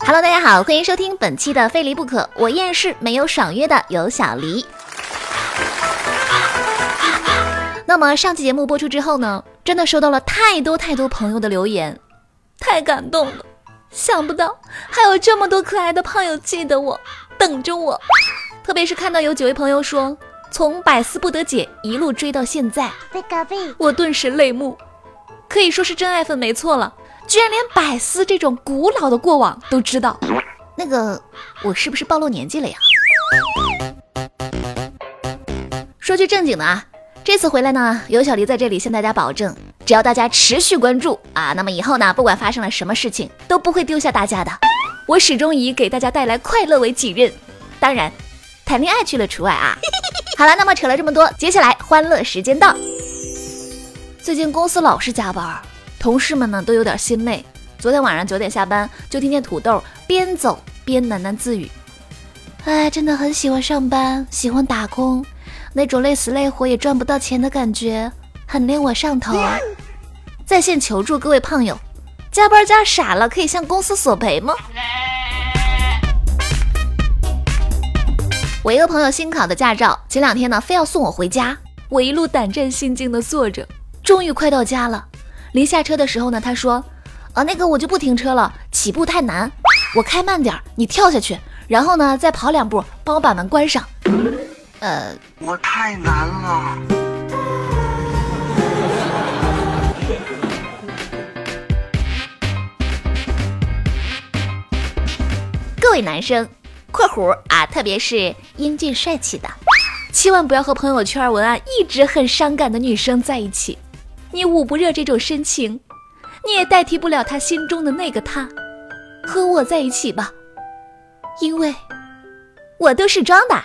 Hello，大家好，欢迎收听本期的《非离不可》，我依然是没有爽约的有小黎。那么上期节目播出之后呢，真的收到了太多太多朋友的留言，太感动了。想不到还有这么多可爱的胖友记得我，等着我。特别是看到有几位朋友说从百思不得解一路追到现在，我顿时泪目，可以说是真爱粉没错了。居然连百思这种古老的过往都知道，那个我是不是暴露年纪了呀？说句正经的啊，这次回来呢，有小黎在这里向大家保证，只要大家持续关注啊，那么以后呢，不管发生了什么事情，都不会丢下大家的。我始终以给大家带来快乐为己任，当然，谈恋爱去了除外啊。好了，那么扯了这么多，接下来欢乐时间到。最近公司老是加班。同事们呢都有点心累。昨天晚上九点下班，就听见土豆边走边喃喃自语：“哎，真的很喜欢上班，喜欢打工，那种累死累活也赚不到钱的感觉，很令我上头。”在线求助各位胖友，加班加傻了，可以向公司索赔吗？我一个朋友新考的驾照，前两天呢非要送我回家，我一路胆战心惊的坐着，终于快到家了。临下车的时候呢，他说：“啊，那个我就不停车了，起步太难，我开慢点，你跳下去，然后呢再跑两步，帮我把门关上。”呃，我太难了。各位男生（括弧啊，特别是英俊帅气的），千万不要和朋友圈文案一直很伤感的女生在一起。你捂不热这种深情，你也代替不了他心中的那个他。和我在一起吧，因为我都是装的。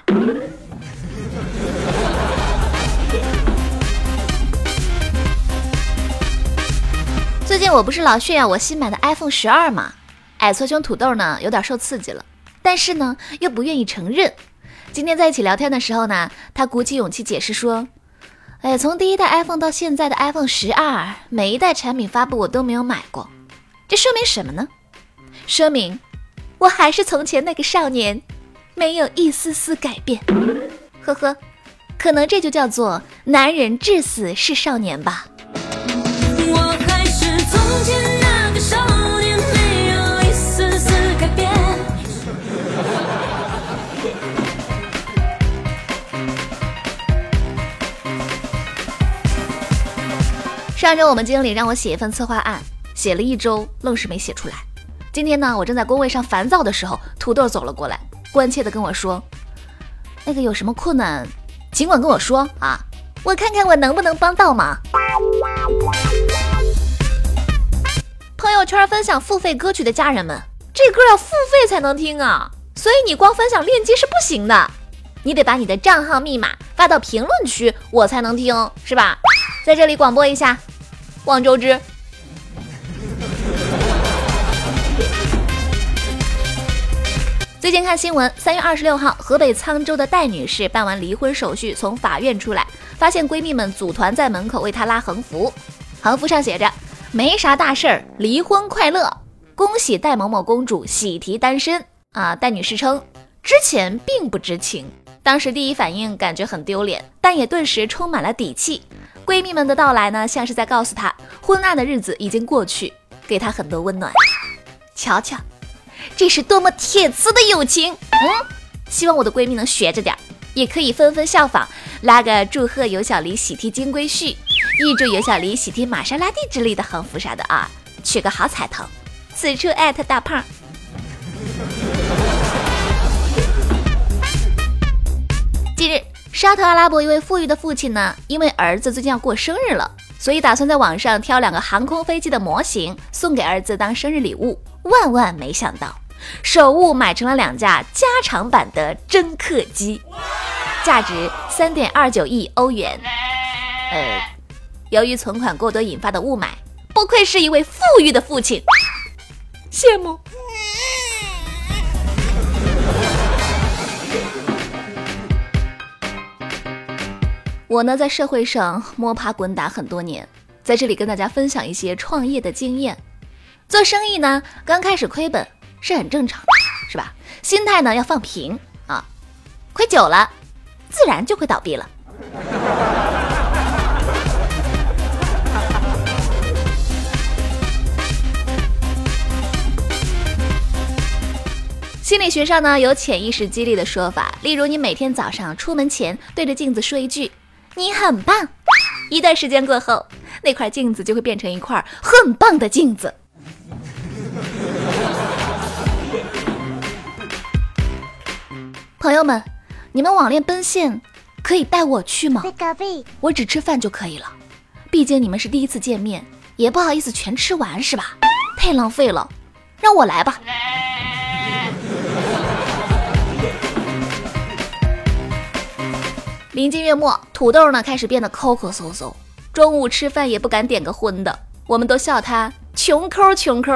最近我不是老炫耀我新买的 iPhone 十二吗？矮矬穷土豆呢，有点受刺激了，但是呢，又不愿意承认。今天在一起聊天的时候呢，他鼓起勇气解释说。哎，从第一代 iPhone 到现在的 iPhone 十二，每一代产品发布我都没有买过，这说明什么呢？说明我还是从前那个少年，没有一丝丝改变。呵呵，可能这就叫做男人至死是少年吧。我还是从前上周我们经理让我写一份策划案，写了一周，愣是没写出来。今天呢，我正在工位上烦躁的时候，土豆走了过来，关切的跟我说：“那个有什么困难，尽管跟我说啊，我看看我能不能帮到忙。”朋友圈分享付费歌曲的家人们，这歌要付费才能听啊，所以你光分享链接是不行的，你得把你的账号密码发到评论区，我才能听，是吧？在这里广播一下。望周知。最近看新闻，三月二十六号，河北沧州的戴女士办完离婚手续，从法院出来，发现闺蜜们组团在门口为她拉横幅，横幅上写着“没啥大事儿，离婚快乐，恭喜戴某某公主喜提单身”。啊，戴女士称之前并不知情，当时第一反应感觉很丢脸，但也顿时充满了底气。闺蜜们的到来呢，像是在告诉她，昏暗的日子已经过去，给她很多温暖。瞧瞧，这是多么铁磁的友情！嗯，希望我的闺蜜能学着点，也可以纷纷效仿，拉个祝贺尤小黎喜提金龟婿，预祝尤小黎喜提玛莎拉蒂之类的横幅啥的啊，取个好彩头。此处艾特大胖。近日。沙特阿拉伯一位富裕的父亲呢，因为儿子最近要过生日了，所以打算在网上挑两个航空飞机的模型送给儿子当生日礼物。万万没想到，首物买成了两架加长版的真客机，价值三点二九亿欧元。呃，由于存款过多引发的雾霾，不愧是一位富裕的父亲，羡慕。我呢，在社会上摸爬滚打很多年，在这里跟大家分享一些创业的经验。做生意呢，刚开始亏本是很正常的，是吧？心态呢要放平啊，亏久了，自然就会倒闭了。心理学上呢有潜意识激励的说法，例如你每天早上出门前对着镜子说一句“你很棒”，一段时间过后，那块镜子就会变成一块很棒的镜子。朋友们，你们网恋奔现可以带我去吗？我只吃饭就可以了，毕竟你们是第一次见面，也不好意思全吃完是吧？太浪费了，让我来吧。临近月末，土豆呢开始变得抠抠搜搜，中午吃饭也不敢点个荤的，我们都笑他穷抠穷抠。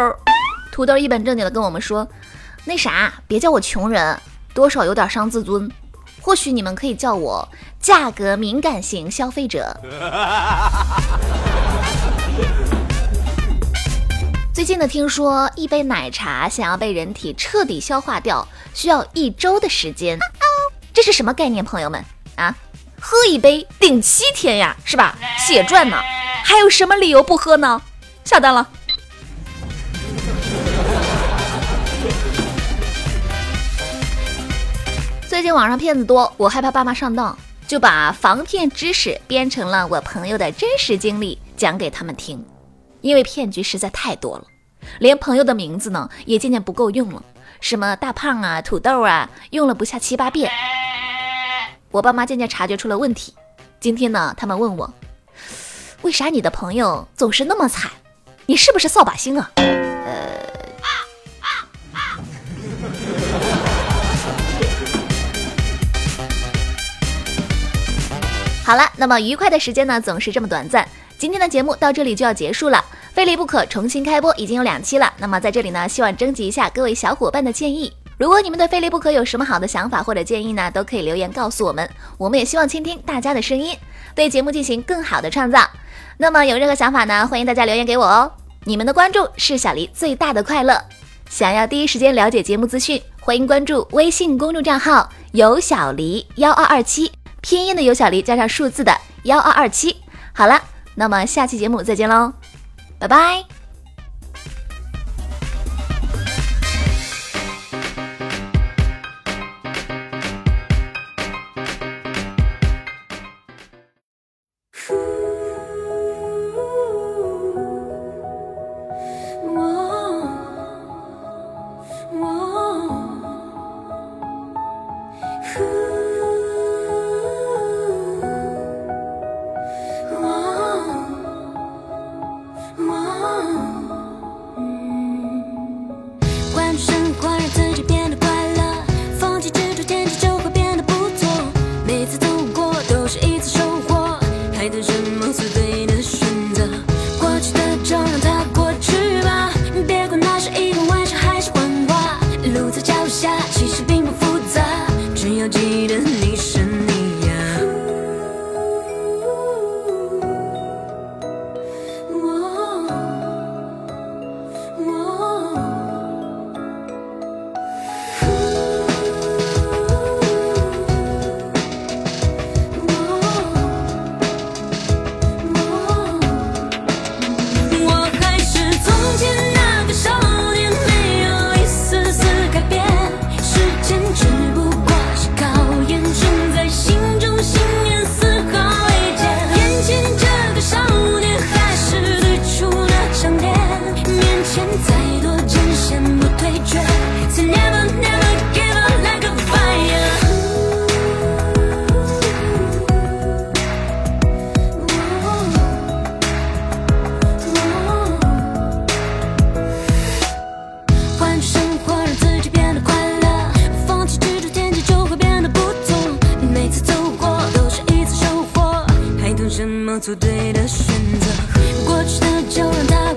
土豆一本正经的跟我们说：“那啥，别叫我穷人，多少有点伤自尊。或许你们可以叫我价格敏感型消费者。”最近呢，听说一杯奶茶想要被人体彻底消化掉，需要一周的时间。这是什么概念，朋友们啊？喝一杯顶七天呀，是吧？血赚呢，还有什么理由不喝呢？下单了。最近网上骗子多，我害怕爸妈上当，就把防骗知识编成了我朋友的真实经历讲给他们听。因为骗局实在太多了，连朋友的名字呢也渐渐不够用了，什么大胖啊、土豆啊，用了不下七八遍。我爸妈渐渐察觉出了问题，今天呢，他们问我，为啥你的朋友总是那么惨？你是不是扫把星啊？呃，好了，那么愉快的时间呢，总是这么短暂。今天的节目到这里就要结束了，非离不可重新开播已经有两期了。那么在这里呢，希望征集一下各位小伙伴的建议。如果你们对非离不可有什么好的想法或者建议呢，都可以留言告诉我们。我们也希望倾听大家的声音，对节目进行更好的创造。那么有任何想法呢，欢迎大家留言给我哦。你们的关注是小黎最大的快乐。想要第一时间了解节目资讯，欢迎关注微信公众账号有小黎幺二二七，拼音的有小黎加上数字的幺二二七。好了，那么下期节目再见喽，拜拜。什么做对的选择，过去的就让它